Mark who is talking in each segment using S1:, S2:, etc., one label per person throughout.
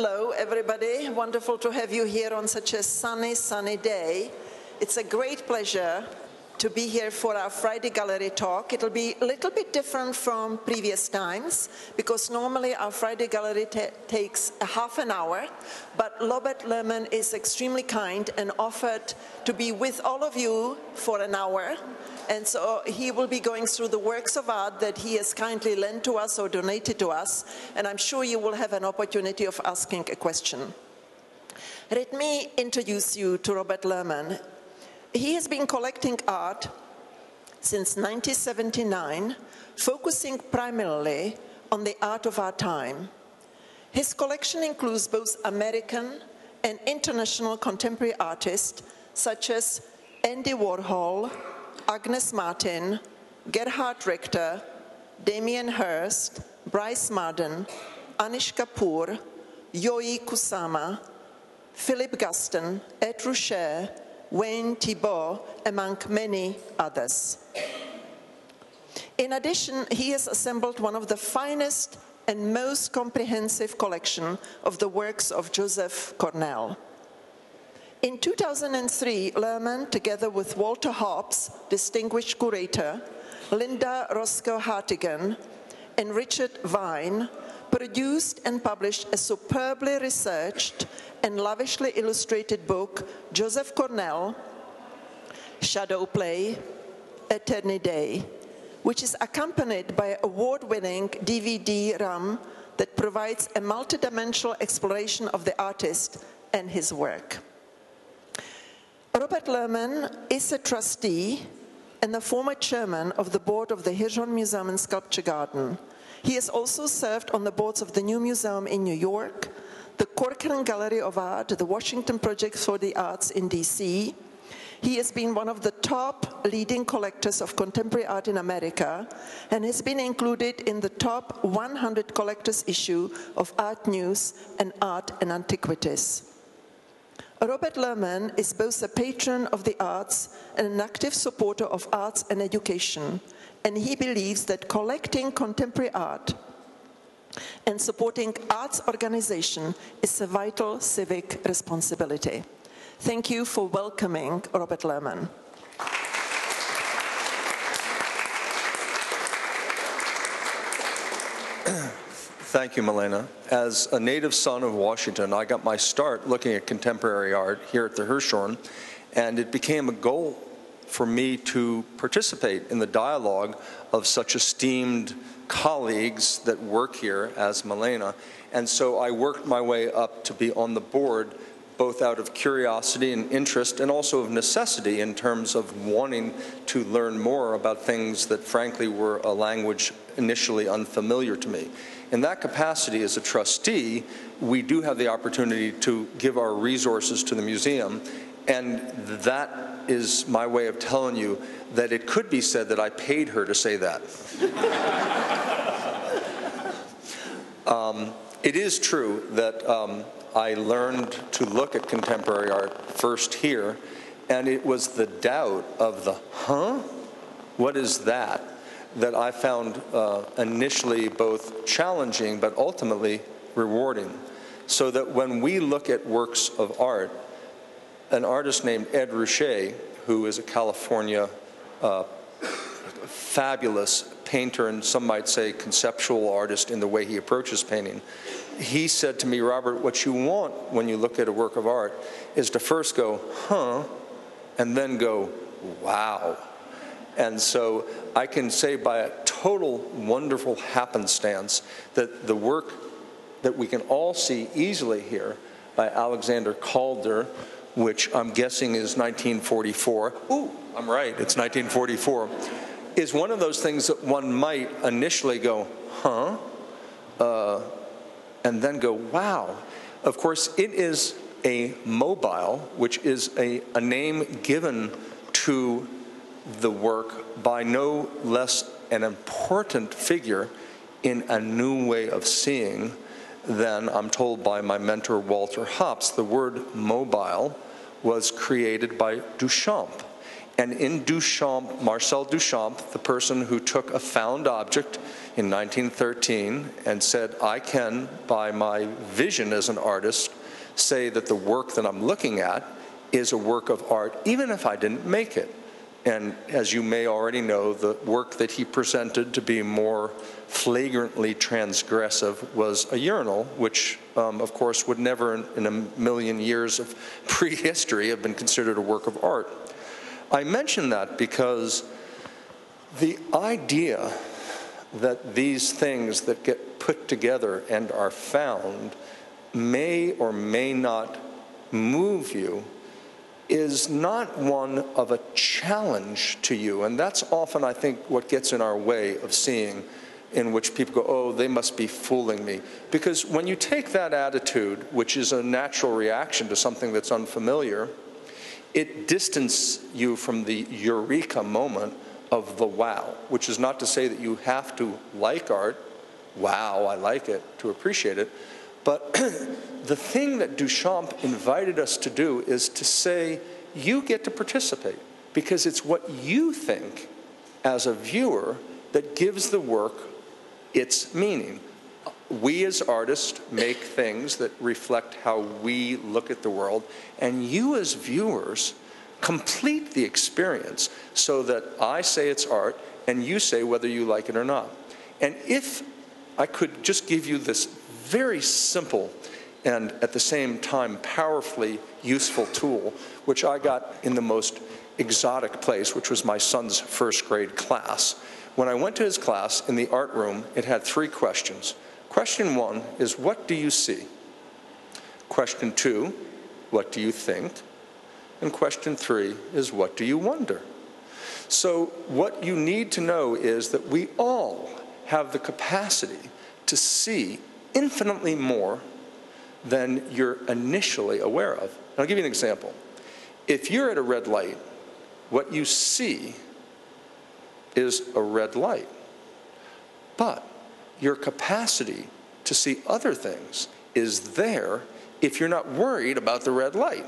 S1: Hello, everybody. Wonderful to have you here on such a sunny, sunny day. It's a great pleasure to be here for our Friday Gallery talk. It'll be a little bit different from previous times because normally our Friday Gallery takes a half an hour, but Robert Lehrman is extremely kind and offered to be with all of you for an hour. And so he will be going through the works of art that he has kindly lent to us or donated to us, and I'm sure you will have an opportunity of asking a question. Let me introduce you to Robert Lehrman. He has been collecting art since 1979, focusing primarily on the art of our time. His collection includes both American and international contemporary artists such as Andy Warhol, Agnes Martin, Gerhard Richter, Damien Hirst, Brice Marden, Anish Kapoor, Yayoi Kusama, Philip Guston, Ed Ruscha, Wayne Thiebaud, among many others. In addition, he has assembled one of the finest and most comprehensive collection of the works of Joseph Cornell. In 2003, Lehrman, together with Walter Hopps, distinguished curator, Lynda Roscoe Hartigan, and Richard Vine, produced and published a superbly researched and lavishly illustrated book, Joseph Cornell, Shadow Play, Eterniday, which is accompanied by an award-winning DVD-ROM that provides a multidimensional exploration of the artist and his work. Robert Lehrman is a trustee and the former chairman of the board of the Hirshhorn Museum and Sculpture Garden. He has also served on the boards of the New Museum in New York, the Corcoran Gallery of Art, the Washington Project for the Arts in DC. He has been one of the top leading collectors of contemporary art in America and has been included in the top 100 collectors issue of ARTnews and Art and Antiquities. Robert Lehrman is both a patron of the arts and an active supporter of arts and education, and he believes that collecting contemporary art and supporting arts organization is a vital civic responsibility. Thank you for welcoming Robert Lehrman.
S2: Thank you, Milena. As a native son of Washington, I got my start looking at contemporary art here at the Hirshhorn, and it became a goal for me to participate in the dialogue of such esteemed colleagues that work here as Milena. And so I worked my way up to be on the board, both out of curiosity and interest, and also of necessity in terms of wanting to learn more about things that frankly were a language initially unfamiliar to me. In that capacity as a trustee, we do have the opportunity to give our resources to the museum, and that is my way of telling you that it could be said that I paid her to say that. um, it is true that um, I learned to look at contemporary art first here, and it was the doubt of the, huh? What is that? That I found uh, initially both challenging but ultimately rewarding. So that when we look at works of art, an artist named Ed Ruscha, who is a California uh, fabulous painter and some might say conceptual artist in the way he approaches painting. He said to me, Robert, what you want when you look at a work of art is to first go, huh, and then go, wow. And so I can say by a total wonderful happenstance that the work that we can all see easily here by Alexander Calder, which I'm guessing is 1944. Ooh, I'm right, it's 1944. Is one of those things that one might initially go, huh? Uh, and then go, wow. Of course, it is a mobile, which is a, a name given to the work by no less an important figure in a new way of seeing than I'm told by my mentor Walter Hopps. The word mobile was created by Duchamp. And in Duchamp, Marcel Duchamp, the person who took a found object in 1913 and said, I can, by my vision as an artist, say that the work that I'm looking at is a work of art, even if I didn't make it. And as you may already know, the work that he presented to be more flagrantly transgressive was a urinal, which, um, of course, would never in, in a million years of prehistory have been considered a work of art. I mention that because the idea that these things that get put together and are found may or may not move you is not one of a challenge to you. And that's often, I think, what gets in our way of seeing in which people go, oh, they must be fooling me. Because when you take that attitude, which is a natural reaction to something that's unfamiliar, it distances you from the eureka moment of the wow, which is not to say that you have to like art, wow, I like it, to appreciate it, but the thing that Duchamp invited us to do is to say, you get to participate because it's what you think as a viewer that gives the work its meaning. We as artists make things that reflect how we look at the world, and you as viewers complete the experience so that I say it's art and you say whether you like it or not. And if I could just give you this very simple and at the same time powerfully useful tool, which I got in the most exotic place, which was my son's first grade class. When I went to his class in the art room, it had three questions. Question one is, What do you see? Question two, What do you think? And question three is, What do you wonder? So, what you need to know is that we all have the capacity to see infinitely more than you're initially aware of. And I'll give you an example. If you're at a red light, what you see is a red light. But your capacity to see other things is there if you're not worried about the red light.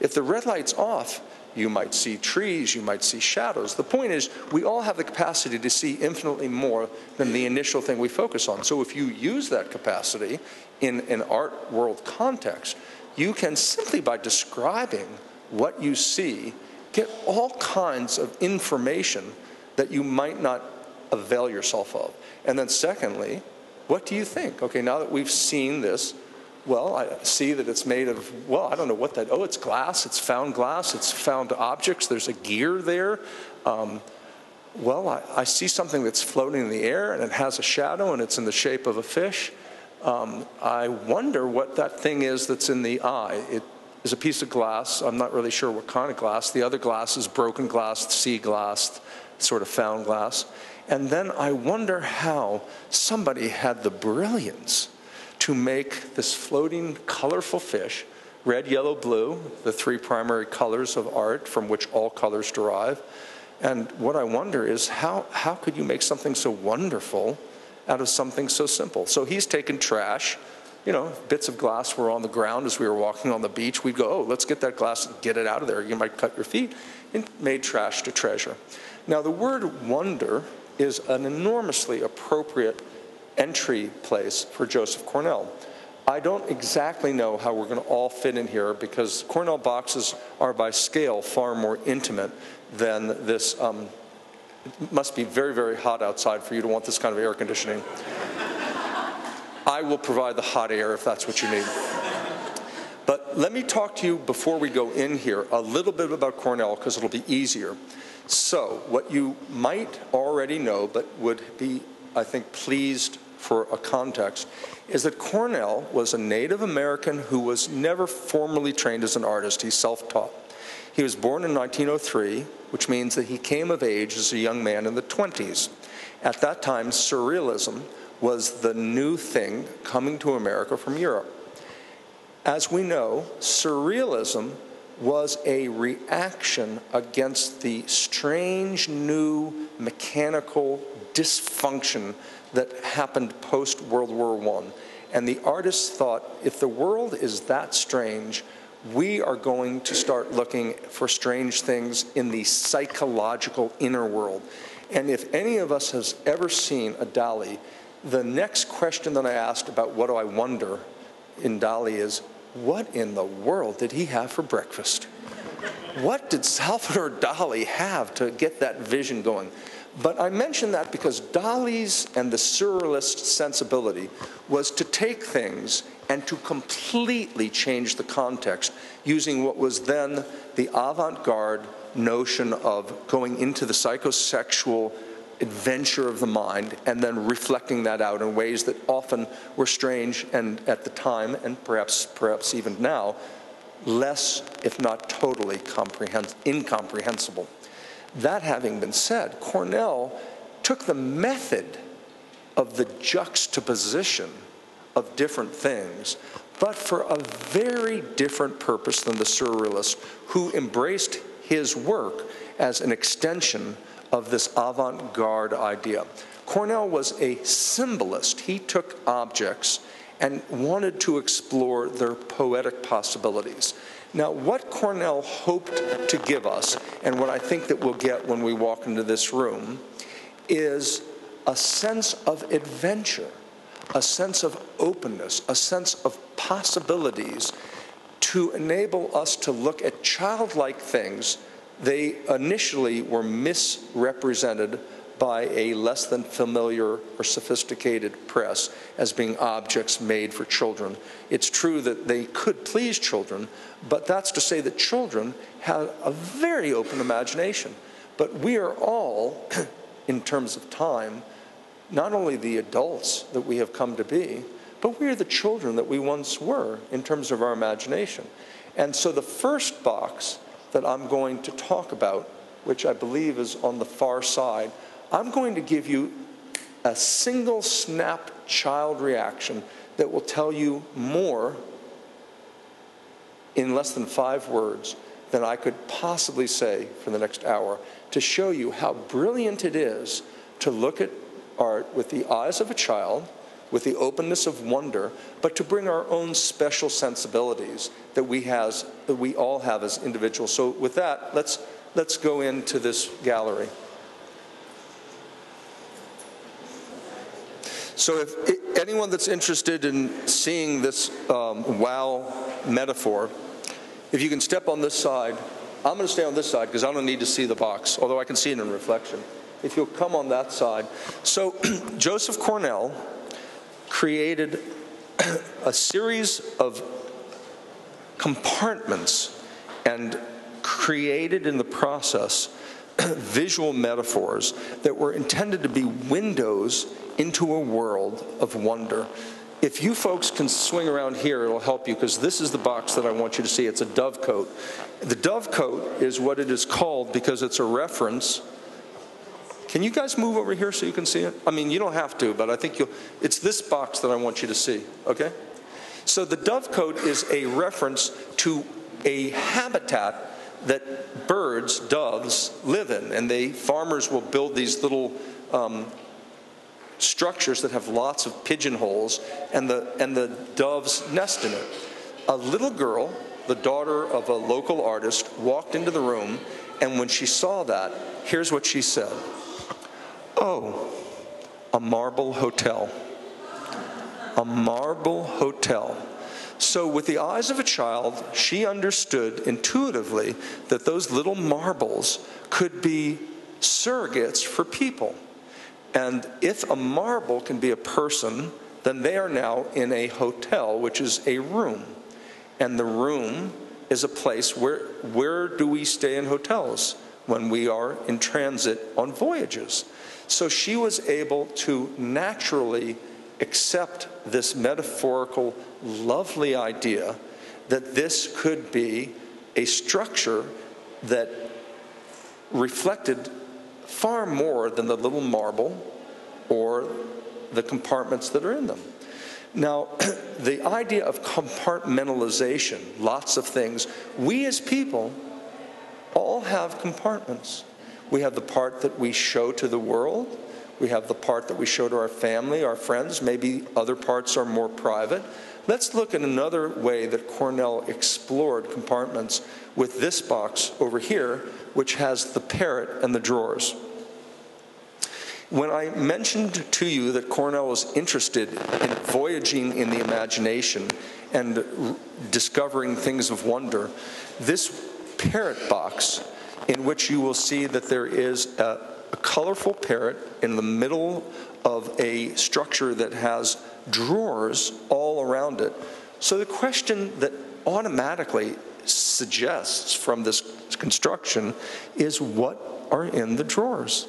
S2: If the red light's off, you might see trees, you might see shadows. The point is, we all have the capacity to see infinitely more than the initial thing we focus on. So if you use that capacity in an art world context, you can simply by describing what you see get all kinds of information that you might not avail yourself of. And then, secondly, what do you think? Okay, now that we've seen this, well, I see that it's made of, well, I don't know what that, oh, it's glass, it's found glass, it's found objects, there's a gear there. Um, well, I, I, see something that's floating in the air and it has a shadow and it's in the shape of a fish. Um, I wonder what that thing is that's in the eye. It is a piece of glass. I'm not really sure what kind of glass. The other glass is broken glass, sea glass, sort of found glass. And then I wonder how somebody had the brilliance to make this floating, colorful fish red, yellow, blue, the three primary colors of art from which all colors derive. And what I wonder is how, how could you make something so wonderful out of something so simple? So he's taken trash, you know, bits of glass were on the ground as we were walking on the beach. We'd go, oh, let's get that glass and get it out of there. You might cut your feet. And made trash to treasure. Now, the word wonder is an enormously appropriate entry place for Joseph Cornell. I don't exactly know how we're going to all fit in here because Cornell boxes are by scale far more intimate than this. Um, it must be very, very hot outside for you to want this kind of air conditioning. I will provide the hot air if that's what you need. But let me talk to you before we go in here a little bit about Cornell because it'll be easier. So, what you might already know but would be, I think, pleased for a context, is that Cornell was a Native American who was never formally trained as an artist. He's self taught. He was born in 1903, which means that he came of age as a young man in the 20s. At that time, Surrealism was the new thing coming to America from Europe. As we know, Surrealism was a reaction against the strange new mechanical dysfunction that happened post World War I. And the artists thought if the world is that strange, we are going to start looking for strange things in the psychological inner world. And if any of us has ever seen a Dali, the next question that I asked about what do I wonder in Dali is, what in the world did he have for breakfast? What did Salvador Dali have to get that vision going? But I mention that because Dali's and the surrealist sensibility was to take things and to completely change the context using what was then the avant garde notion of going into the psychosexual adventure of the mind and then reflecting that out in ways that often were strange and at the time and perhaps perhaps even now less if not totally incomprehensible that having been said cornell took the method of the juxtaposition of different things but for a very different purpose than the surrealist who embraced his work as an extension of this avant garde idea. Cornell was a symbolist. He took objects and wanted to explore their poetic possibilities. Now, what Cornell hoped to give us, and what I think that we'll get when we walk into this room, is a sense of adventure, a sense of openness, a sense of possibilities to enable us to look at childlike things they initially were misrepresented by a less than familiar or sophisticated press as being objects made for children. It's true that they could please children, but that's to say that children have a very open imagination. But we are all, in terms of time, not only the adults that we have come to be, but we are the children that we once were in terms of our imagination. And so the first box that I'm going to talk about, which I believe is on the far side, I'm going to give you a single snap child reaction that will tell you more in less than five words than I could possibly say for the next hour to show you how brilliant it is to look at art with the eyes of a child with the openness of wonder, but to bring our own special sensibilities that we, has, that we all have as individuals. So, with that, let's, let's go into this gallery. So, if anyone that's interested in seeing this um, wow metaphor, if you can step on this side, I'm going to stay on this side because I don't need to see the box, although I can see it in reflection. If you'll come on that side. So, Joseph Cornell created a series of compartments and created in the process visual metaphors that were intended to be windows into a world of wonder. If you folks can swing around here, it'll help you because this is the box that I want you to see. It's a dovecote. The dovecote is what it is called because it's a reference can you guys move over here so you can see it? I mean, you don't have to, but I think you'll. It's this box that I want you to see, okay? So the dovecote is a reference to a habitat that birds, doves, live in, and they farmers will build these little um, structures that have lots of pigeonholes, and the and the doves nest in it. A little girl, the daughter of a local artist, walked into the room, and when she saw that, here's what she said. Oh, a marble hotel. A marble hotel. So, with the eyes of a child, she understood intuitively that those little marbles could be surrogates for people. And if a marble can be a person, then they are now in a hotel, which is a room. And the room is a place where, where do we stay in hotels? When we are in transit on voyages. So she was able to naturally accept this metaphorical, lovely idea that this could be a structure that reflected far more than the little marble or the compartments that are in them. Now, the idea of compartmentalization, lots of things, we as people all have compartments. We have the part that we show to the world. We have the part that we show to our family, our friends. Maybe other parts are more private. Let's look at another way that Cornell explored compartments with this box over here, which has the parrot and the drawers. When I mentioned to you that Cornell was interested in voyaging in the imagination and discovering things of wonder, this parrot box, in which you will see that there is a, a colorful parrot in the middle of a structure that has drawers all around it. So the question that automatically suggests from this construction is what are in the drawers?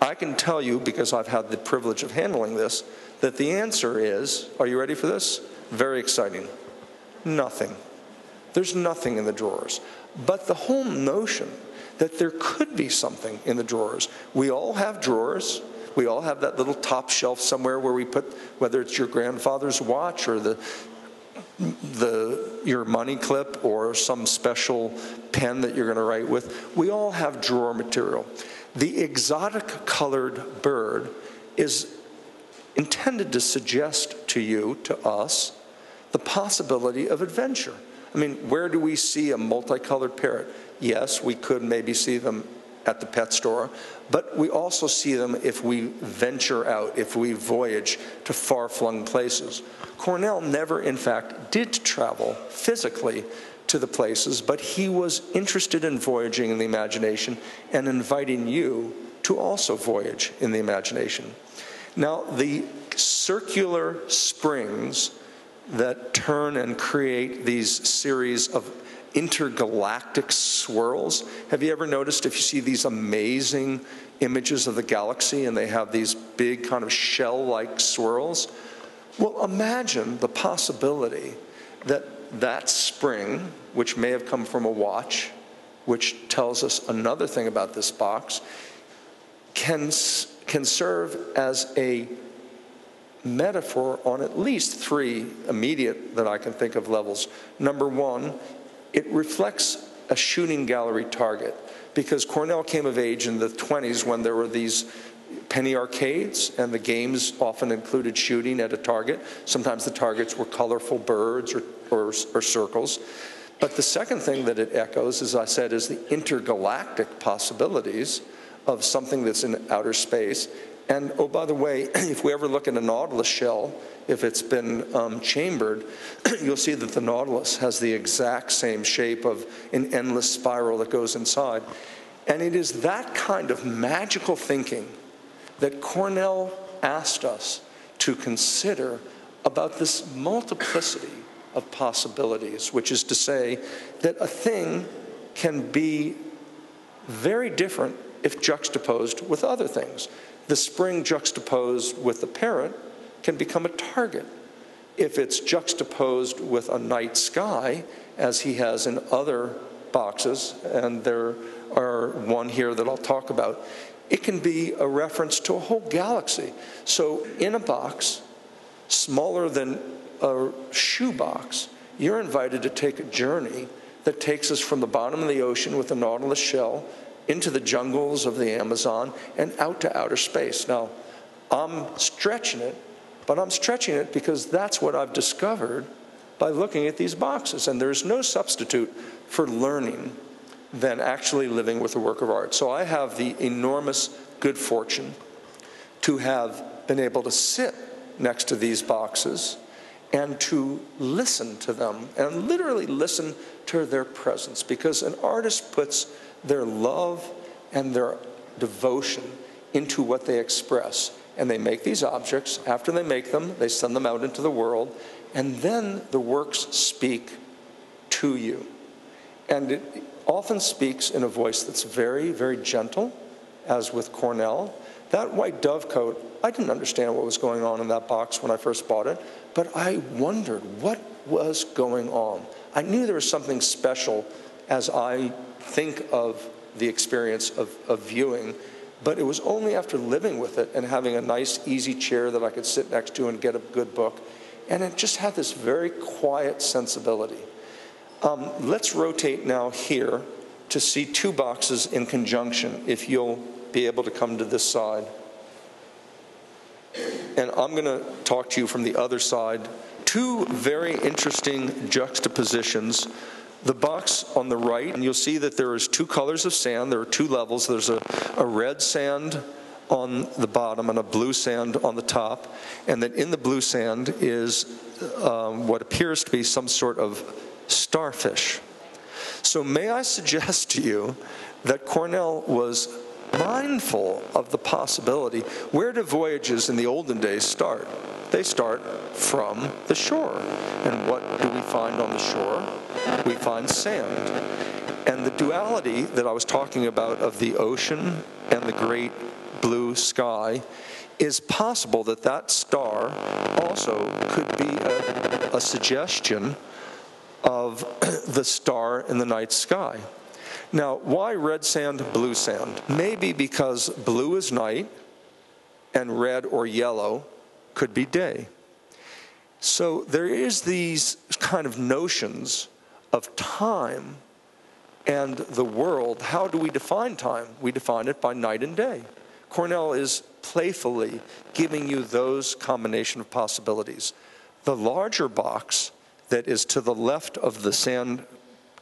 S2: I can tell you, because I've had the privilege of handling this, that the answer is are you ready for this? Very exciting. Nothing. There's nothing in the drawers. But the whole notion that there could be something in the drawers, we all have drawers. We all have that little top shelf somewhere where we put, whether it's your grandfather's watch or the the, your money clip or some special pen that you're going to write with. We all have drawer material. The exotic colored bird is intended to suggest to you, to us, the possibility of adventure. I mean, where do we see a multicolored parrot? Yes, we could maybe see them at the pet store, but we also see them if we venture out, if we voyage to far flung places. Cornell never, in fact, did travel physically to the places, but he was interested in voyaging in the imagination and inviting you to also voyage in the imagination. Now, the circular springs that turn and create these series of intergalactic swirls. Have you ever noticed if you see these amazing images of the galaxy and they have these big kind of shell like swirls? Well, imagine the possibility that that spring, which may have come from a watch, which tells us another thing about this box, can, can serve as a metaphor on at least three immediate that I can think of levels. Number one, it reflects a shooting gallery target because Cornell came of age in the 20s when there were these penny arcades, and the games often included shooting at a target. Sometimes the targets were colorful birds or, or, or, circles. But the second thing that it echoes, as I said, is the intergalactic possibilities of something that's in outer space. And oh, by the way, if we ever look at a nautilus shell, if it's been um, chambered, you'll see that the nautilus has the exact same shape of an endless spiral that goes inside. And it is that kind of magical thinking that Cornell asked us to consider about this multiplicity of possibilities, which is to say that a thing can be very different if juxtaposed with other things. The spring juxtaposed with the parent can become a target. If it's juxtaposed with a night sky, as he has in other boxes, and there are one here that I'll talk about, it can be a reference to a whole galaxy. So, in a box, smaller than a shoebox, you're invited to take a journey that takes us from the bottom of the ocean with the Nautilus shell into the jungles of the Amazon and out to outer space. Now, I'm stretching it but I'm stretching it because that's what I've discovered by looking at these boxes. And there's no substitute for learning than actually living with a work of art. So I have the enormous good fortune to have been able to sit next to these boxes and to listen to them and literally listen to their presence because an artist puts their love and their devotion into what they express and they make these objects. After they make them, they send them out into the world, and then the works speak to you. And it often speaks in a voice that's very, very gentle, as with Cornell. That white dovecote, I didn't understand what was going on in that box when I first bought it, but I wondered what was going on. I knew there was something special as I think of the experience of, of viewing but it was only after living with it and having a nice, easy chair that I could sit next to and get a good book. And it just had this very quiet sensibility. Um, let's rotate now here to see two boxes in conjunction, if you'll be able to come to this side. And I'm going to talk to you from the other side. Two very interesting juxtapositions the box on the right, and you'll see that there is two colors of sand. There are two levels. There's a, a red sand on the bottom and a blue sand on the top, and that in the blue sand is um, what appears to be some sort of starfish. So, may I suggest to you that Cornell was mindful of the possibility where do voyages in the olden days start? They start from the shore. And what do we find on the shore? We find sand. And the duality that I was talking about of the ocean and the great blue sky is possible that that star also could be a, a suggestion of the star in the night sky. Now, why red sand, blue sand? Maybe because blue is night and red or yellow could be day. So there is these kind of notions of time and the world. How do we define time? We define it by night and day. Cornell is playfully giving you those combination of possibilities. The larger box that is to the left of the sand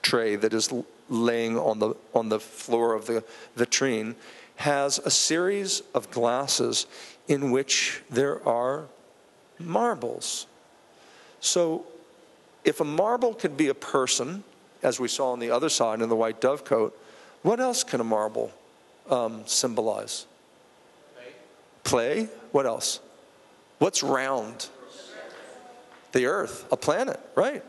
S2: tray that is laying on the, on the floor of the vitrine has a series of glasses in which there are marbles. So, if a marble could be a person, as we saw on the other side in the white dovecote, what else can a marble um, symbolize? Play. What else? What's round? The earth, a planet, right?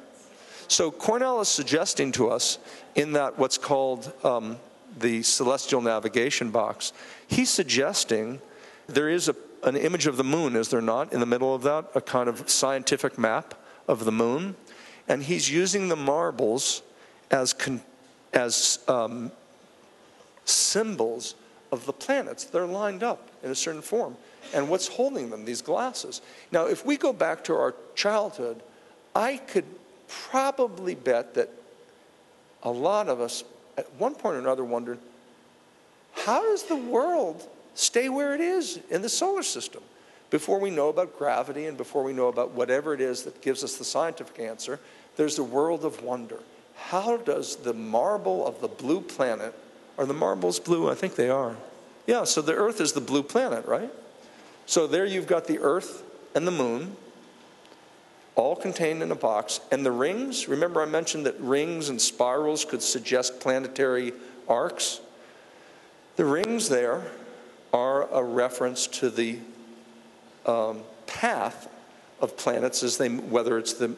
S2: So Cornell is suggesting to us in that what's called um, the celestial navigation box, he's suggesting there is a, an image of the moon, is there not, in the middle of that, a kind of scientific map of the moon, and he's using the marbles as con- as um, symbols of the planets. They're lined up in a certain form. And what's holding them? These glasses. Now, if we go back to our childhood, I could probably bet that a lot of us, at one point or another, wondered how does the world stay where it is in the solar system? Before we know about gravity and before we know about whatever it is that gives us the scientific answer, there's the world of wonder. How does the marble of the blue planet, are the marbles blue? I think they are. Yeah, so the Earth is the blue planet, right? So there you've got the Earth and the moon, all contained in a box. And the rings, remember I mentioned that rings and spirals could suggest planetary arcs? The rings there are a reference to the um, path of planets as they, whether it's the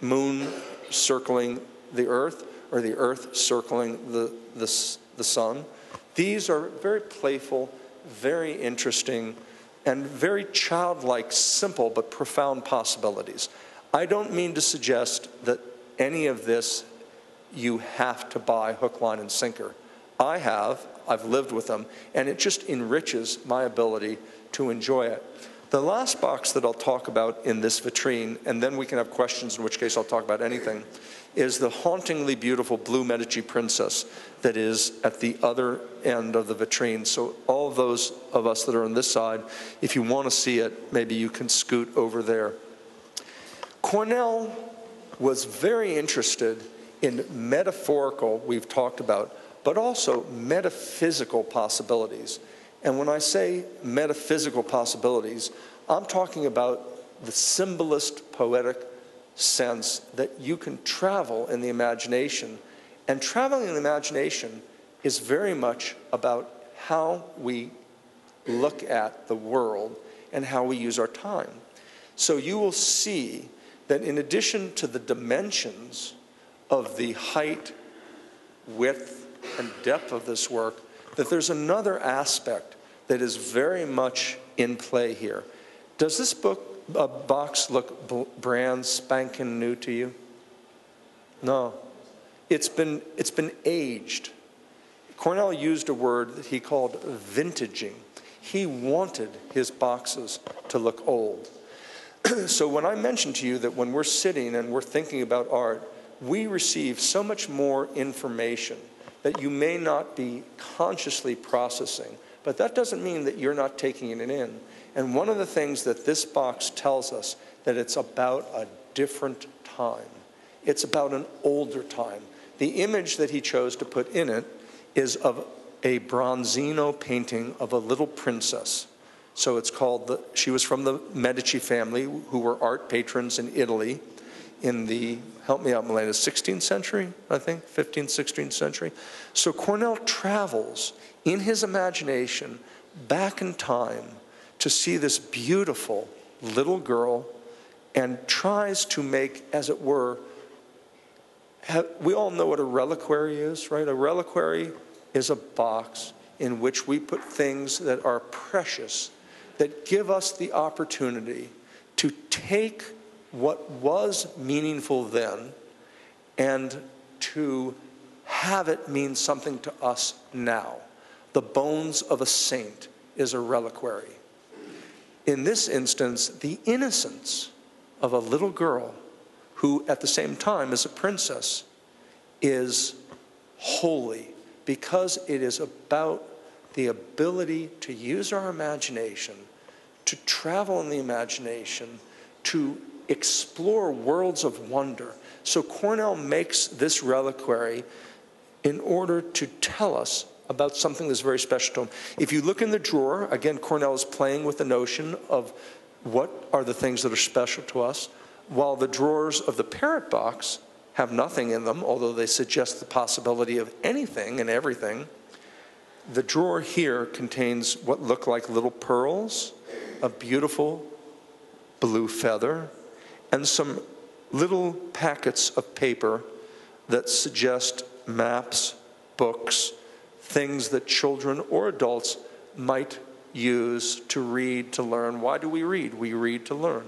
S2: moon circling the earth or the earth circling the, the, the sun. These are very playful, very interesting and very childlike, simple, but profound possibilities. I don't mean to suggest that any of this you have to buy hook, line, and sinker. I have, I've lived with them, and it just enriches my ability to enjoy it. The last box that I'll talk about in this vitrine, and then we can have questions, in which case I'll talk about anything, is the hauntingly beautiful blue Medici princess that is at the other end of the vitrine. So, all of those of us that are on this side, if you want to see it, maybe you can scoot over there. Cornell was very interested in metaphorical, we've talked about, but also metaphysical possibilities. And when I say metaphysical possibilities, I'm talking about the symbolist poetic sense that you can travel in the imagination. And traveling in the imagination is very much about how we look at the world and how we use our time. So you will see that in addition to the dimensions of the height, width, and depth of this work, that there's another aspect that is very much in play here. Does this book a box look brand spanking new to you? No. It's been, it's been aged. Cornell used a word that he called vintaging. He wanted his boxes to look old. so when I mentioned to you that when we're sitting and we're thinking about art, we receive so much more information that you may not be consciously processing. But that doesn't mean that you're not taking it in. And one of the things that this box tells us that it's about a different time. It's about an older time. The image that he chose to put in it is of a Bronzino painting of a little princess. So it's called, the, she was from the Medici family, who were art patrons in Italy in the, help me out, Milena, 16th century, I think, 15th, 16th century. So Cornell travels in his imagination back in time to see this beautiful little girl and tries to make, as it were, we all know what a reliquary is, right? A reliquary is a box in which we put things that are precious, that give us the opportunity to take what was meaningful then and to have it mean something to us now. The bones of a saint is a reliquary. In this instance, the innocence of a little girl who, at the same time, is a princess, is holy because it is about the ability to use our imagination, to travel in the imagination, to explore worlds of wonder. So Cornell makes this reliquary in order to tell us about something that's very special to him. If you look in the drawer, again, Cornell is playing with the notion of what are the things that are special to us, while the drawers of the parrot box have nothing in them, although they suggest the possibility of anything and everything. The drawer here contains what look like little pearls, a beautiful blue feather, and some little packets of paper that suggest maps, books, things that children or adults might use to read, to learn. Why do we read? We read to learn.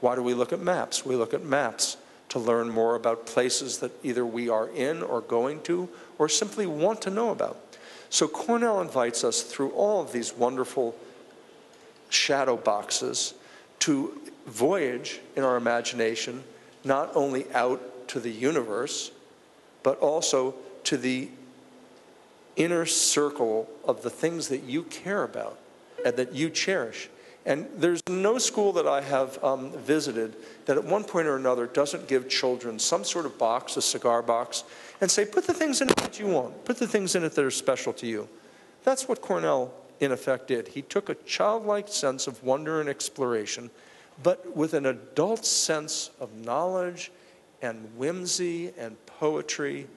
S2: Why do we look at maps? We look at maps to learn more about places that either we are in or going to or simply want to know about. So Cornell invites us through all of these wonderful shadow boxes to voyage in our imagination not only out to the universe, but also to the inner circle of the things that you care about and that you cherish. And there's no school that I have um, visited that at one point or another doesn't give children some sort of box, a cigar box, and say, put the things in it that you want, put the things in it that are special to you. That's what Cornell, in effect, did. He took a childlike sense of wonder and exploration, but with an adult sense of knowledge and whimsy and poetry,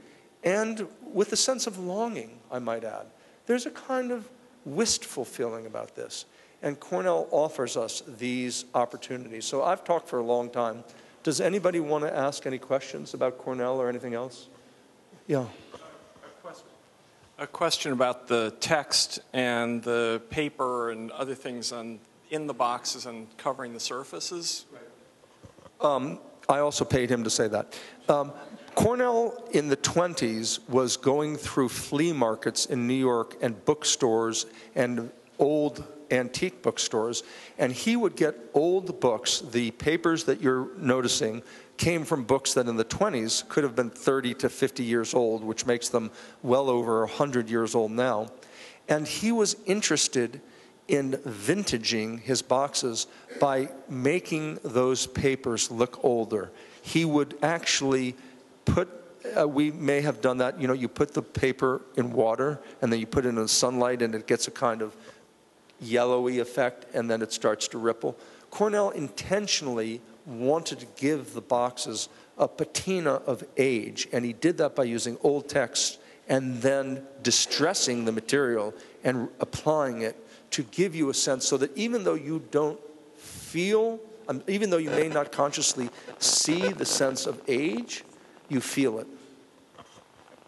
S2: and with a sense of longing, I might add. There's a kind of wistful feeling about this. And Cornell offers us these opportunities. So I've talked for a long time. Does anybody want to ask any questions about Cornell or anything else? Yeah.
S3: A question about the text and the paper and other things on in the boxes and covering the surfaces.
S2: Um, I also paid him to say that. Um, Cornell in the 20s was going through flea markets in New York and bookstores and old antique bookstores, and he would get old books. The papers that you're noticing came from books that in the 20s could have been 30 to 50 years old, which makes them well over 100 years old now. And he was interested in vintaging his boxes by making those papers look older. He would actually put uh, we may have done that. You know, you put the paper in water and then you put it in the sunlight and it gets a kind of yellowy effect and then it starts to ripple. Cornell intentionally wanted to give the boxes a patina of age, and he did that by using old text and then distressing the material and applying it to give you a sense so that even though you don't feel, um, even though you may not consciously see the sense of age, you feel it.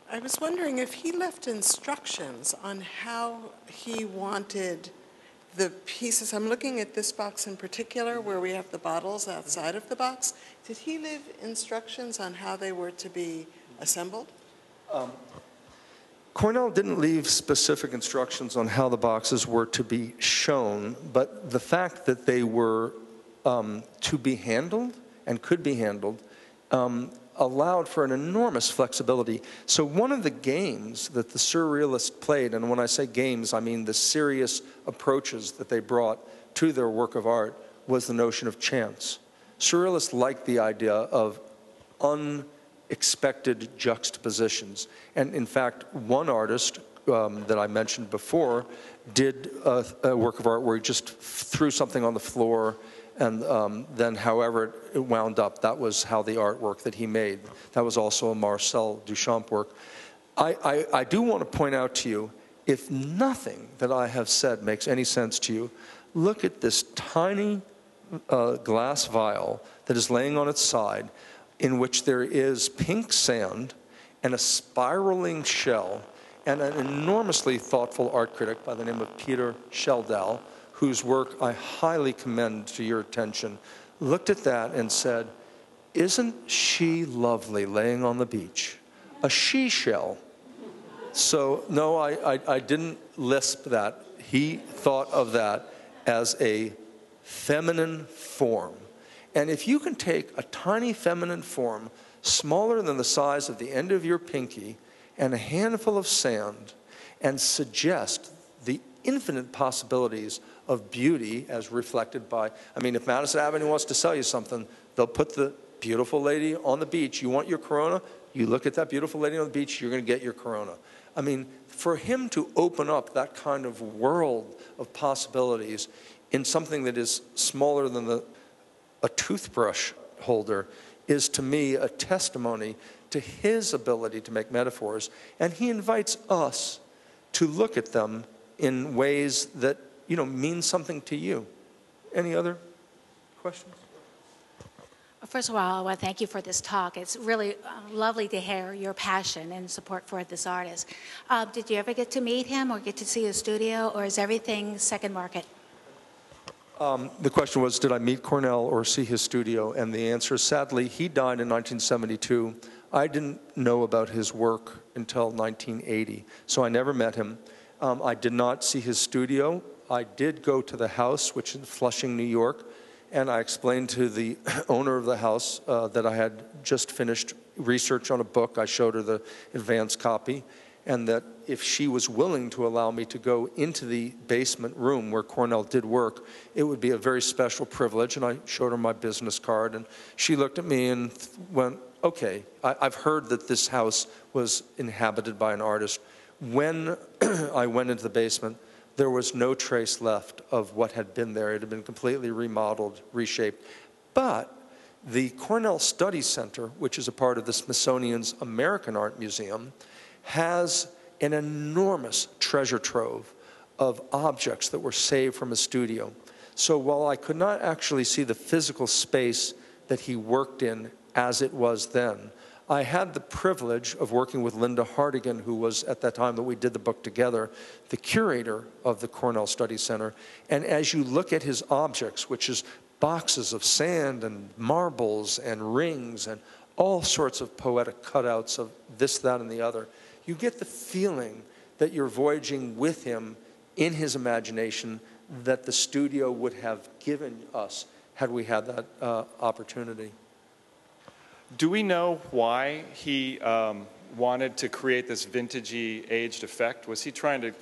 S4: I was wondering if he left instructions on how he wanted the pieces. I'm looking at this box in particular where we have the bottles outside of the box. Did he leave instructions on how they were to be assembled? Um,
S2: Cornell didn't leave specific instructions on how the boxes were to be shown, but the fact that they were um, to be handled and could be handled um, allowed for an enormous flexibility. So, one of the games that the surrealists played, and when I say games, I mean the serious approaches that they brought to their work of art, was the notion of chance. Surrealists liked the idea of unexpected juxtapositions. And in fact, one artist, um, that I mentioned before did a, a, work of art where he just threw something on the floor and um, then however it wound up, that was how the artwork that he made. That was also a Marcel Duchamp work. I, I, I do want to point out to you, if nothing that I have said makes any sense to you, look at this tiny uh, glass vial that is laying on its side in which there is pink sand and a spiraling shell and an enormously thoughtful art critic by the name of Peter Schjeldahl, whose work I highly commend to your attention, looked at that and said, Isn't she lovely laying on the beach? A she shell. So, no, I, I, I didn't lisp that. He thought of that as a feminine form. And if you can take a tiny feminine form, smaller than the size of the end of your pinky, and a handful of sand, and suggest the infinite possibilities of beauty as reflected by, I mean, if Madison Avenue wants to sell you something, they'll put the beautiful lady on the beach. You want your corona? You look at that beautiful lady on the beach, you're going to get your corona. I mean, for him to open up that kind of world of possibilities in something that is smaller than the, a toothbrush holder is to me a testimony to his ability to make metaphors. And he invites us to look at them in ways that, you know, mean something to you. Any other questions?
S5: First of all, I want to thank you for this talk. It's really uh, lovely to hear your passion and support for this artist. Uh, did you ever get to meet him or get to see his studio, or is everything second market?
S2: Um, the question was, did I meet Cornell or see his studio? And the answer is, sadly, he died in 1972. I didn't know about his work until 1980, so I never met him. Um, I did not see his studio. I did go to the house, which is in Flushing, New York, and I explained to the owner of the house uh, that I had just finished research on a book. I showed her the advance copy, and that if she was willing to allow me to go into the basement room where Cornell did work, it would be a very special privilege. And I showed her my business card, and she looked at me and went, Okay, I, have heard that this house was inhabited by an artist. When I went into the basement, there was no trace left of what had been there. It had been completely remodeled, reshaped. But the Cornell Study Center, which is a part of the Smithsonian's American Art Museum, has an enormous treasure trove of objects that were saved from his studio. So while I could not actually see the physical space that he worked in as it was then, I had the privilege of working with Lynda Hartigan, who was at that time that we did the book together, the curator of the Cornell Study Center. And as you look at his objects, which is boxes of sand and marbles and rings and all sorts of poetic cutouts of this, that, and the other, you get the feeling that you're voyaging with him in his imagination that the studio would have given us had we had that uh, opportunity.
S6: Do we know why he um, wanted to create this vintagey aged effect? Was he trying to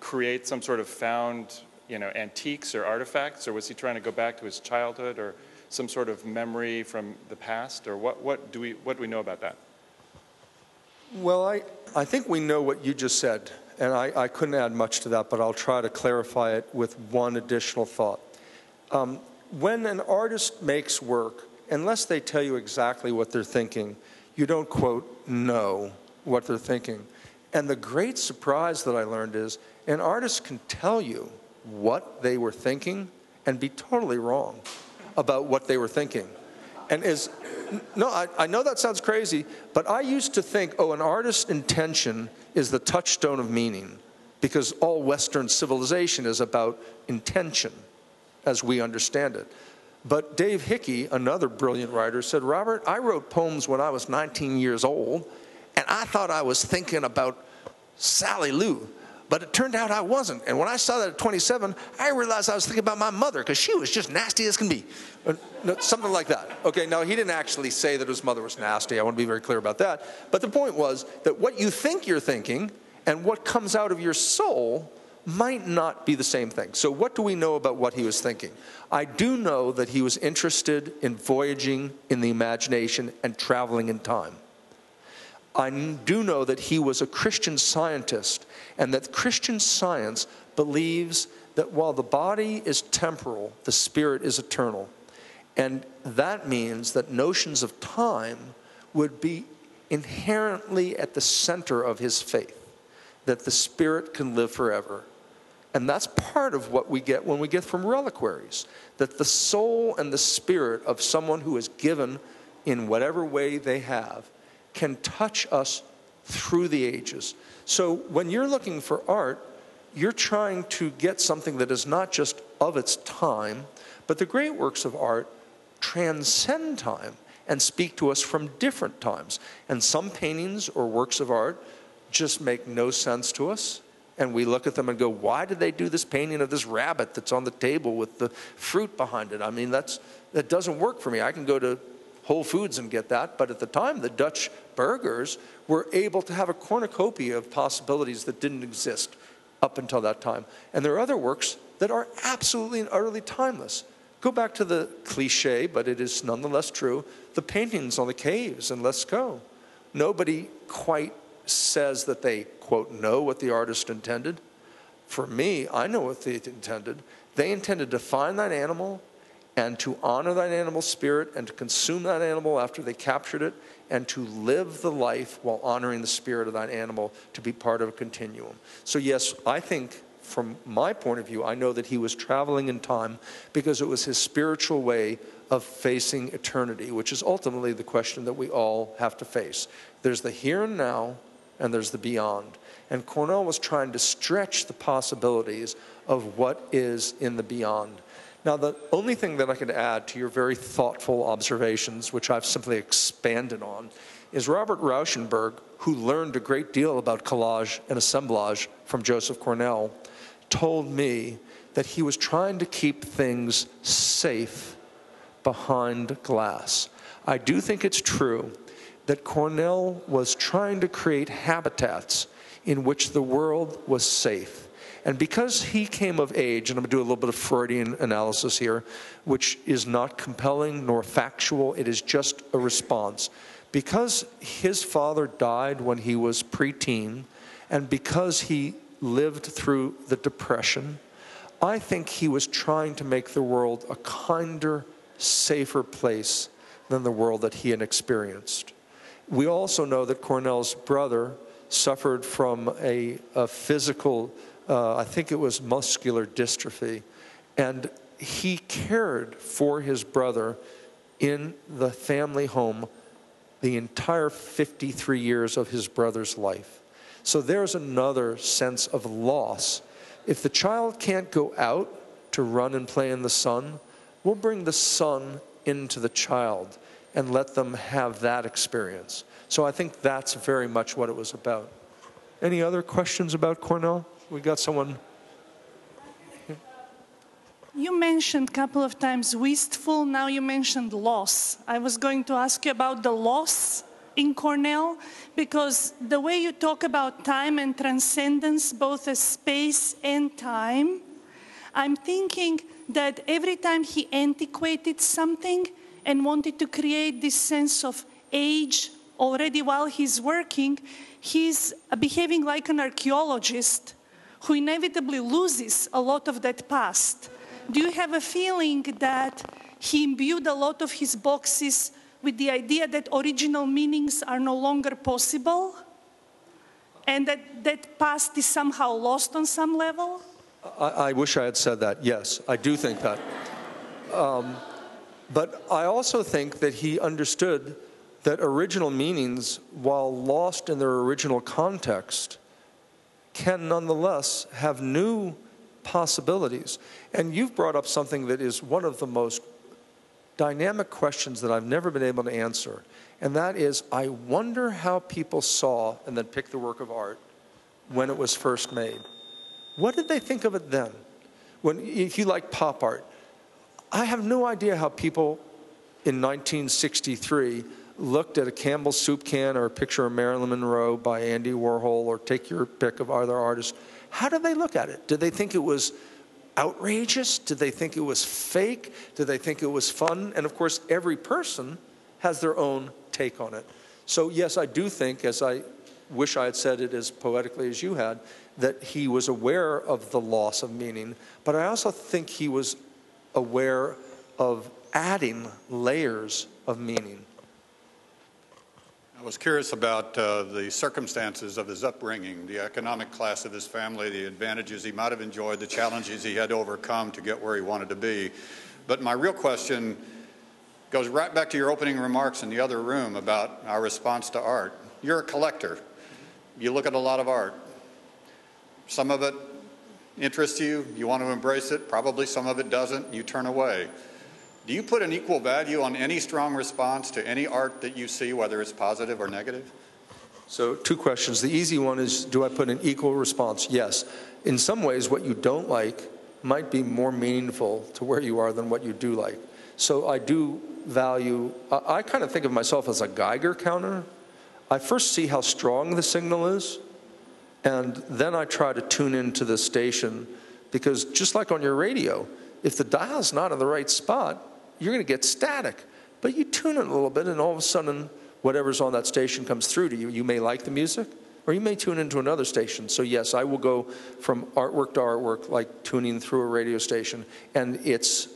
S6: create some sort of found, you know, antiques or artifacts, or was he trying to go back to his childhood or some sort of memory from the past, or what, what do we what do we know about that?
S2: Well, I, I think we know what you just said, and I, I couldn't add much to that, but I'll try to clarify it with one additional thought. Um, when an artist makes work, unless they tell you exactly what they're thinking, you don't, quote, know what they're thinking. And the great surprise that I learned is an artist can tell you what they were thinking and be totally wrong about what they were thinking. And is no, I, I know that sounds crazy, but I used to think, oh, an artist's intention is the touchstone of meaning because all Western civilization is about intention as we understand it. But Dave Hickey, another brilliant writer, said, Robert, I wrote poems when I was 19 years old, and I thought I was thinking about Sally Lou. But it turned out I wasn't. And when I saw that at 27, I realized I was thinking about my mother because she was just nasty as can be. Uh, something like that. Okay, now he didn't actually say that his mother was nasty. I want to be very clear about that. But the point was that what you think you're thinking and what comes out of your soul might not be the same thing. So, what do we know about what he was thinking? I do know that he was interested in voyaging in the imagination and traveling in time. I do know that he was a Christian scientist, and that Christian science believes that while the body is temporal, the spirit is eternal. And that means that notions of time would be inherently at the center of his faith, that the spirit can live forever. And that's part of what we get when we get from reliquaries that the soul and the spirit of someone who is given in whatever way they have can touch us through the ages. So when you're looking for art, you're trying to get something that is not just of its time, but the great works of art transcend time and speak to us from different times. And some paintings or works of art just make no sense to us. And we look at them and go, why did they do this painting of this rabbit that's on the table with the fruit behind it? I mean, that's, that doesn't work for me. I can go to Whole Foods and get that. But at the time, the Dutch burghers were able to have a cornucopia of possibilities that didn't exist up until that time. And there are other works that are absolutely and utterly timeless. Go back to the cliche, but it is nonetheless true the paintings on the caves in Lascaux. Nobody quite says that they, quote, know what the artist intended. For me, I know what they intended. They intended to find that animal and to honor that animal's spirit and to consume that animal after they captured it and to live the life while honoring the spirit of that animal to be part of a continuum. So, yes, I think from my point of view, I know that he was traveling in time because it was his spiritual way of facing eternity, which is ultimately the question that we all have to face. There's the here and now, and there's the beyond. And Cornell was trying to stretch the possibilities of what is in the beyond. Now, the only thing that I could add to your very thoughtful observations, which I've simply expanded on, is Robert Rauschenberg, who learned a great deal about collage and assemblage from Joseph Cornell, told me that he was trying to keep things safe behind glass. I do think it's true that Cornell was trying to create habitats in which the world was safe. And because he came of age, and I'm going to do a little bit of Freudian analysis here, which is not compelling nor factual, it is just a response. Because his father died when he was preteen, and because he lived through the Depression, I think he was trying to make the world a kinder, safer place than the world that he had experienced. We also know that Cornell's brother suffered from a, a physical uh, I think it was muscular dystrophy. And he cared for his brother in the family home the entire 53 years of his brother's life. So there's another sense of loss. If the child can't go out to run and play in the sun, we'll bring the sun into the child and let them have that experience. So I think that's very much what it was about. Any other questions about Cornell? We got someone.
S7: You mentioned a couple of times wistful, now you mentioned loss. I was going to ask you about the loss in Cornell because the way you talk about time and transcendence, both as space and time, I'm thinking that every time he antiquated something and wanted to create this sense of age already while he's working, he's behaving like an archaeologist who inevitably loses a lot of that past. Do you have a feeling that he imbued a lot of his boxes with the idea that original meanings are no longer possible? And that that past is somehow lost on some level?
S2: I, I wish I had said that. Yes, I do think that. Um, but I also think that he understood that original meanings, while lost in their original context, can nonetheless have new possibilities. And you've brought up something that is one of the most dynamic questions that I've never been able to answer. And that is I wonder how people saw and then picked the work of art when it was first made. What did they think of it then? When, if you like pop art, I have no idea how people in 1963 looked at a Campbell soup can or a picture of Marilyn Monroe by Andy Warhol or take your pick of other artists, how did they look at it? Did they think it was outrageous? Did they think it was fake? Did they think it was fun? And of course, every person has their own take on it. So, yes, I do think, as I wish I had said it as poetically as you had, that he was aware of the loss of meaning, but I also think he was aware of adding layers of meaning.
S8: I was curious about uh, the circumstances of his upbringing, the economic class of his family, the advantages he might have enjoyed, the challenges he had to overcome to get where he wanted to be. But my real question goes right back to your opening remarks in the other room about our response to art. You're a collector. You look at a lot of art. Some of it interests you, you want to embrace it, probably some of it doesn't, you turn away. Do you put an equal value on any strong response to any art that you see, whether it's positive or negative?
S2: So, two questions. The easy one is Do I put an equal response? Yes. In some ways, what you don't like might be more meaningful to where you are than what you do like. So, I do value, I, I kind of think of myself as a Geiger counter. I first see how strong the signal is, and then I try to tune into the station because just like on your radio, if the dial's not in the right spot, you're going to get static. But you tune it a little bit, and all of a sudden, whatever's on that station comes through to you. You may like the music, or you may tune into another station. So, yes, I will go from artwork to artwork, like tuning through a radio station, and its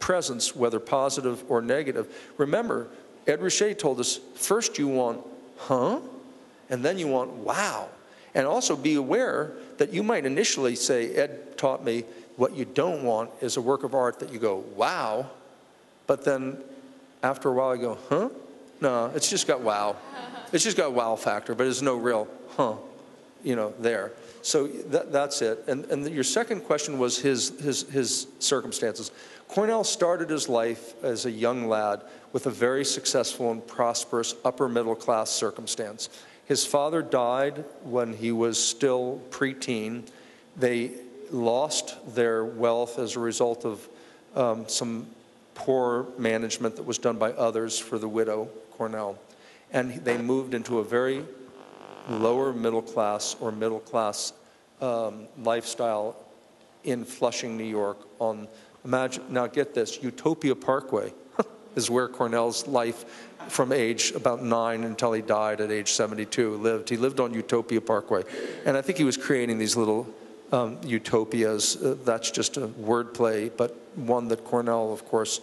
S2: presence, whether positive or negative. Remember, Ed Ruscha told us first you want, huh? And then you want, wow. And also be aware that you might initially say, Ed taught me, what you don't want is a work of art that you go, wow, but then after a while you go, huh? No, it's just got wow. It's just got wow factor, but there's no real huh, you know, there. So that, that's it. And, and your second question was his, his, his circumstances. Cornell started his life as a young lad with a very successful and prosperous upper middle class circumstance. His father died when he was still preteen. They lost their wealth as a result of um, some poor management that was done by others for the widow, Cornell. And they moved into a very lower middle class or middle class um, lifestyle in Flushing, New York. On imagine now, get this: Utopia Parkway is where Cornell's life, from age about nine until he died at age 72, lived. He lived on Utopia Parkway, and I think he was creating these little um, utopias. Uh, that's just a wordplay, but one that Cornell, of course,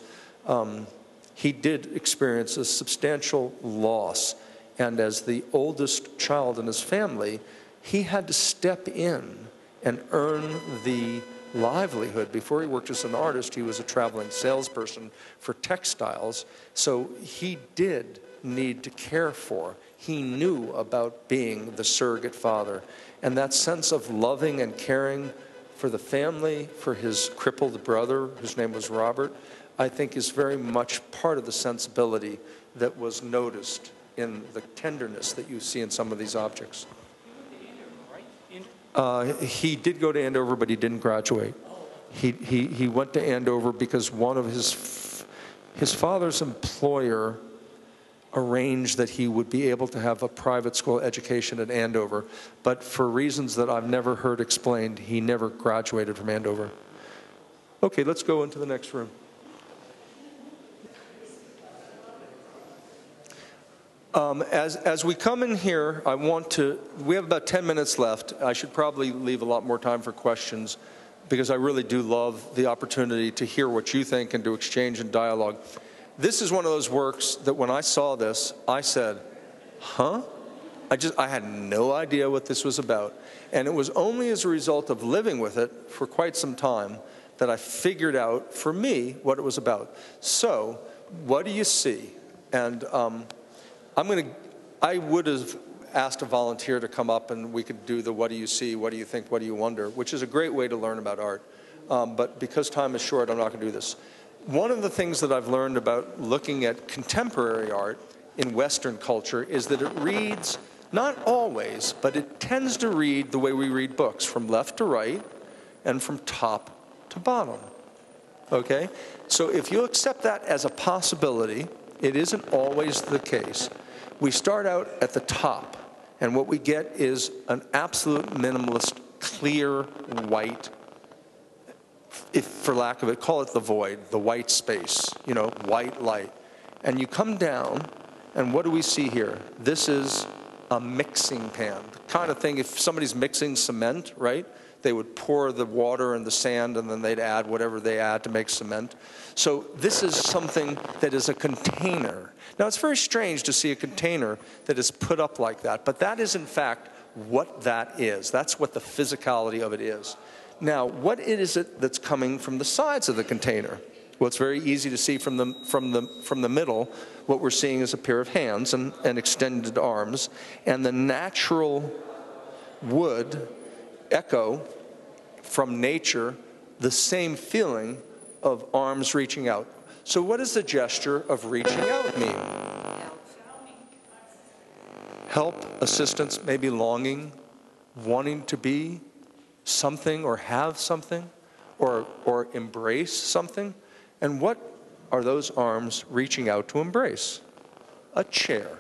S2: um, he did experience a substantial loss. And as the oldest child in his family, he had to step in and earn the livelihood. Before he worked as an artist, he was a traveling salesperson for textiles. So he did need to care for. He knew about being the surrogate father. And that sense of loving and caring for the family, for his crippled brother, whose name was Robert, I think is very much part of the sensibility that was noticed in the tenderness that you see in some of these objects. Uh, he did go to Andover, but he didn't graduate. He, he, he went to Andover because one of his, his father's employer arranged that he would be able to have a private school education at Andover, but for reasons that I've never heard explained, he never graduated from Andover. Okay, let's go into the next room. Um, as, as we come in here, I want to, we have about 10 minutes left. I should probably leave a lot more time for questions because I really do love the opportunity to hear what you think and to exchange and dialogue. This is one of those works that when I saw this, I said, huh? I just, I had no idea what this was about. And it was only as a result of living with it for quite some time that I figured out for me what it was about. So, what do you see? And um, I'm going to, I would have asked a volunteer to come up and we could do the what do you see, what do you think, what do you wonder, which is a great way to learn about art. Um, but because time is short, I'm not going to do this. One of the things that I've learned about looking at contemporary art in Western culture is that it reads, not always, but it tends to read the way we read books, from left to right and from top to bottom. Okay? So if you accept that as a possibility, it isn't always the case. We start out at the top, and what we get is an absolute minimalist, clear, white if for lack of it, call it the void, the white space, you know, white light. And you come down And what do we see here? This is a mixing pan. The kind of thing, if somebody's mixing cement, right? They would pour the water and the sand and then they'd add whatever they add to make cement. So this is something that is a container. Now it's very strange to see a container that is put up like that, but that is in fact what that is. That's what the physicality of it is. Now, what is it that's coming from the sides of the container? Well, it's very easy to see from the, from the, from the middle. What we're seeing is a pair of hands and, and extended arms, and the natural wood echo from nature the same feeling of arms reaching out. So, what does the gesture of reaching out mean? Help, assistance, maybe longing, wanting to be something or have something or, or embrace something. And what are those arms reaching out to embrace? A chair.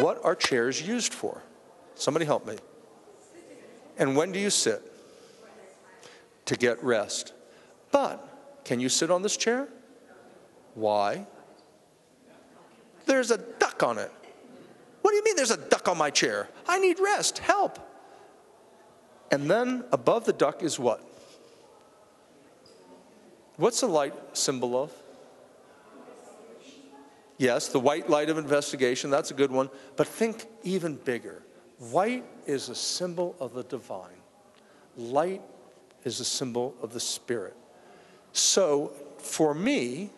S2: What are chairs used for? Somebody help me. And when do you sit? To get rest. But can you sit on this chair? Why? There's a duck on it. What do you mean there's a duck on my chair? I need rest. Help. And then above the duck is what? What's the light symbol of? Yes, the white light of investigation, that's a good one. But think even bigger. White is a symbol of the divine, light is a symbol of the spirit. So, for me,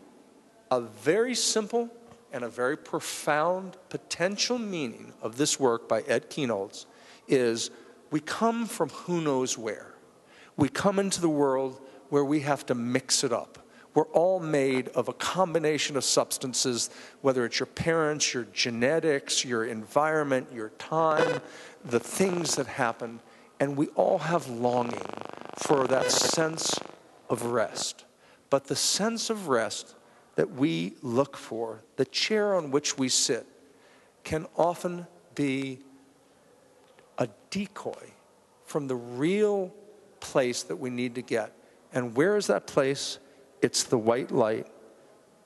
S2: a very simple and a very profound potential meaning of this work by Ed Kienholz is we come from who knows where. We come into the world where we have to mix it up. We're all made of a combination of substances, whether it's your parents, your genetics, your environment, your time, the things that happen, and we all have longing for that sense of rest. But the sense of rest that we look for, the chair on which we sit, can often be a decoy from the real place that we need to get. And where is that place? It's the white light,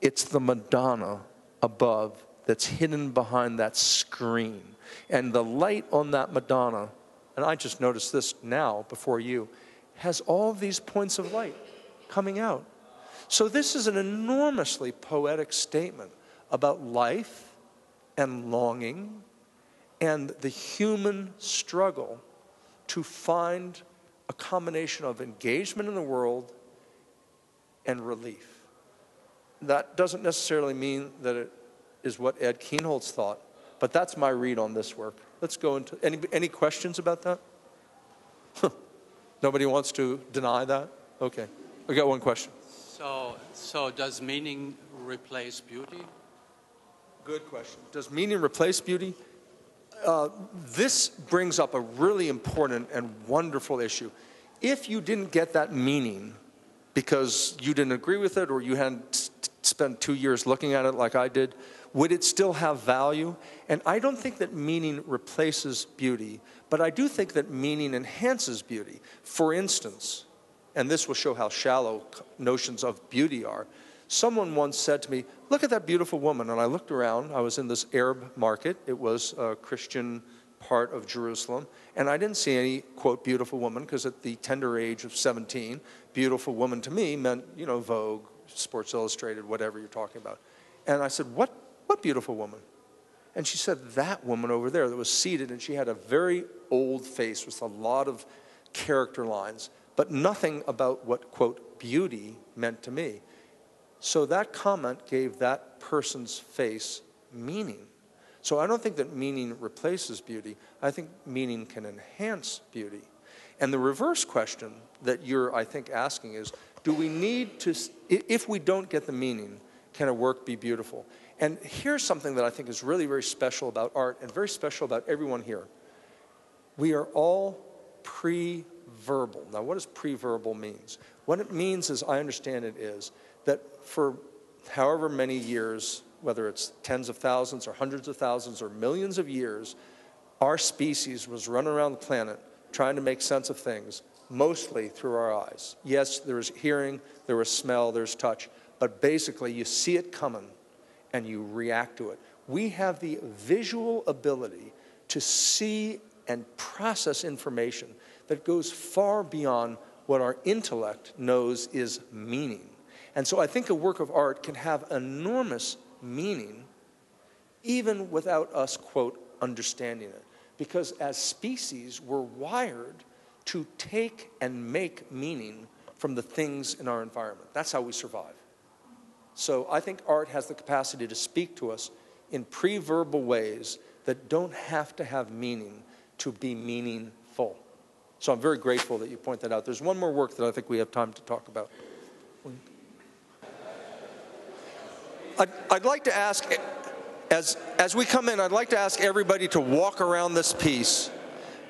S2: it's the Madonna above that's hidden behind that screen. And the light on that Madonna, and I just noticed this now before you, has all these points of light coming out. So, this is an enormously poetic statement about life and longing and the human struggle to find a combination of engagement in the world and relief. That doesn't necessarily mean that it is what Ed Kienholz thought, but that's my read on this work. Let's go into any, any questions about that? Nobody wants to deny that? Okay. I got one question.
S9: So, so does meaning replace beauty?
S2: Good question. Does meaning replace beauty? Uh, this brings up a really important and wonderful issue. If you didn't get that meaning because you didn't agree with it or you hadn't spent two years looking at it like I did, would it still have value? And I don't think that meaning replaces beauty, but I do think that meaning enhances beauty. For instance, and this will show how shallow notions of beauty are. Someone once said to me, Look at that beautiful woman. And I looked around. I was in this Arab market, it was a Christian part of Jerusalem. And I didn't see any, quote, beautiful woman, because at the tender age of 17, beautiful woman to me meant, you know, Vogue, Sports Illustrated, whatever you're talking about. And I said, What, what beautiful woman? And she said, That woman over there that was seated, and she had a very old face with a lot of character lines, but nothing about what, quote, beauty meant to me. So that comment gave that person's face meaning. So I don't think that meaning replaces beauty. I think meaning can enhance beauty. And the reverse question that you're, I think, asking is do we need to, if we don't get the meaning, can a work be beautiful? And here's something that I think is really very special about art and very special about everyone here. We are all pre verbal. Now, what does pre verbal means? What it means, as I understand it, is that for however many years, whether it's tens of thousands or hundreds of thousands or millions of years, our species was running around the planet trying to make sense of things, mostly through our eyes. Yes, there was hearing, there was smell, there's touch, but basically you see it coming and you react to it. we have the visual ability to see and process information that goes far beyond what our intellect knows is meaning. And so I think a work of art can have enormous meaning even without us, quote, understanding it. Because as species, we're wired to take and make meaning from the things in our environment. That's how we survive. So I think art has the capacity to speak to us in pre verbal ways that don't have to have meaning to be meaningful. So I'm very grateful that you point that out. There's one more work that I think we have time to talk about. I'd, I'd like to ask, as, as we come in, I'd like to ask everybody to walk around this piece.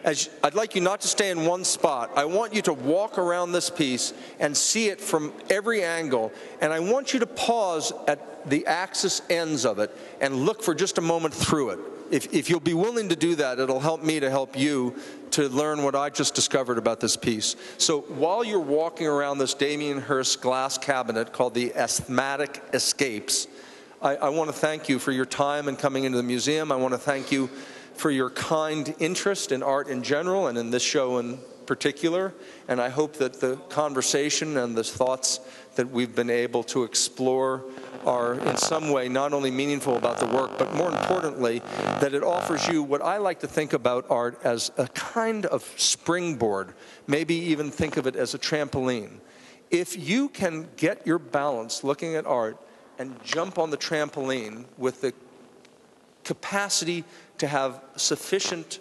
S2: As, I'd like you not to stay in one spot. I want you to walk around this piece and see it from every angle. And I want you to pause at the axis ends of it and look for just a moment through it. If, if you'll be willing to do that, it'll help me to help you to learn what I just discovered about this piece. So while you're walking around this Damien Hirst glass cabinet called the Asthmatic Escaped, I, I want to thank you for your time and coming into the museum. I want to thank you for your kind interest in art in general and in this show in particular. And I hope that the conversation and the thoughts that we've been able to explore are in some way not only meaningful about the work, but more importantly, that it offers you what I like to think about art as a kind of springboard, maybe even think of it as a trampoline. If you can get your balance looking at art and jump on the trampoline with the capacity to have sufficient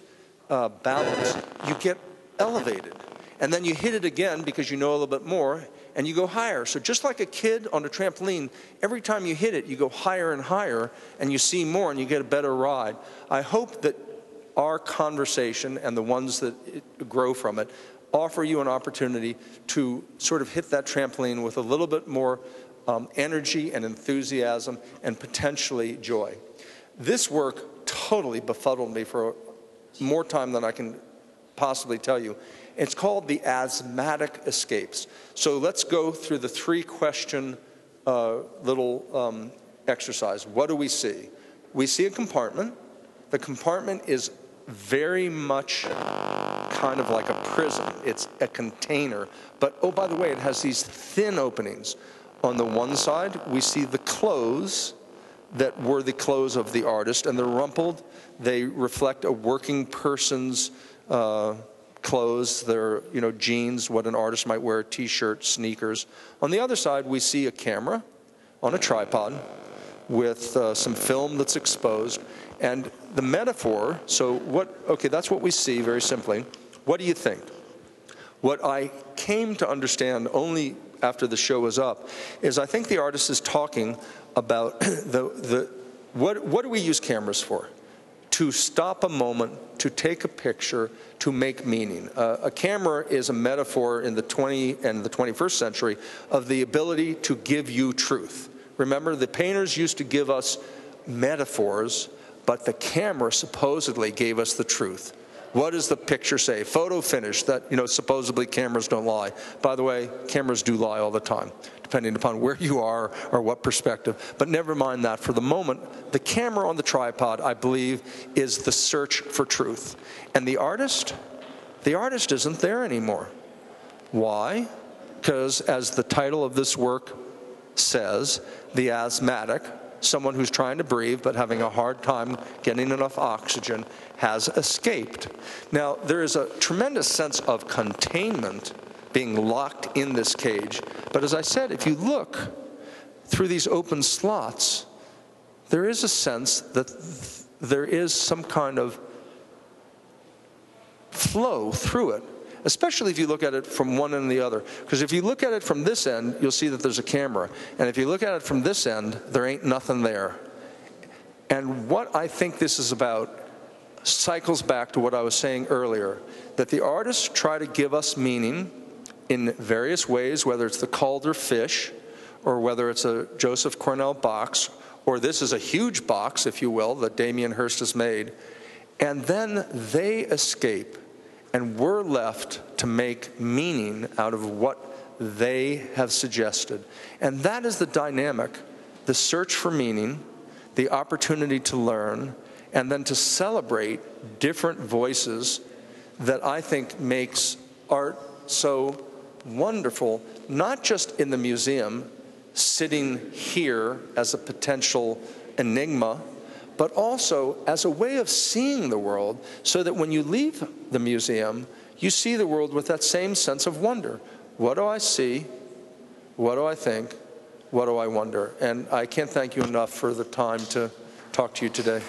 S2: uh, balance, you get elevated. And then you hit it again because you know a little bit more and you go higher. So, just like a kid on a trampoline, every time you hit it, you go higher and higher and you see more and you get a better ride. I hope that our conversation and the ones that grow from it offer you an opportunity to sort of hit that trampoline with a little bit more um, energy and enthusiasm and potentially joy. This work totally befuddled me for more time than I can possibly tell you. It's called the asthmatic escaped. So let's go through the three question uh, little um, exercise. What do we see? We see a compartment. The compartment is very much kind of like a prison. It's a container. But oh, by the way, it has these thin openings. On the one side, we see the clothes that were the clothes of the artist, and they're rumpled. They reflect a working person's uh, clothes. They're, you know, jeans, what an artist might wear, t shirt, sneakers. On the other side, we see a camera on a tripod with uh, some film that's exposed. And the metaphor so, what, okay, that's what we see very simply. What do you think? What I came to understand only after the show was up is I think the artist is talking about the, the what, what do we use cameras for? To stop a moment, to take a picture, to make meaning. Uh, a camera is a metaphor in the 20 and the 21st century of the ability to give you truth. Remember, the painters used to give us metaphors, but the camera supposedly gave us the truth. What does the picture say? Photo finish, that, you know, supposedly cameras don't lie. By the way, cameras do lie all the time, depending upon where you are or what perspective. But never mind that. For the moment, the camera on the tripod, I believe, is the search for truth. And the artist, the artist isn't there anymore. Why? Because, as the title of this work says, the asthmatic, someone who's trying to breathe but having a hard time getting enough oxygen, has escaped. Now, there is a tremendous sense of containment being locked in this cage. But as I said, if you look through these open slots, there is a sense that th- there is some kind of flow through it especially if you look at it from one end and the other. Because if you look at it from this end, you'll see that there's a camera. And if you look at it from this end, there ain't nothing there. And what I think this is about cycles back to what I was saying earlier that the artists try to give us meaning in various ways, whether it's the Calder fish, or whether it's a Joseph Cornell box, or this is a huge box, if you will, that Damien Hirst has made. And then they escape and we're left to make meaning out of what they have suggested. And that is the dynamic the search for meaning, the opportunity to learn, and then to celebrate different voices that I think makes art so wonderful, not just in the museum, sitting here as a potential enigma, but also as a way of seeing the world so that when you leave the museum, you see the world with that same sense of wonder. What do I see? What do I think? What do I wonder? And I can't thank you enough for the time to talk to you today.